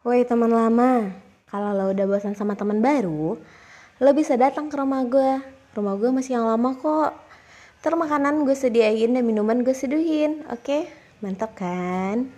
Woi teman lama, kalau lo udah bosan sama teman baru, lo bisa datang ke rumah gue. Rumah gue masih yang lama kok. Termakanan gue sediain dan minuman gue seduhin, oke? Mantap kan?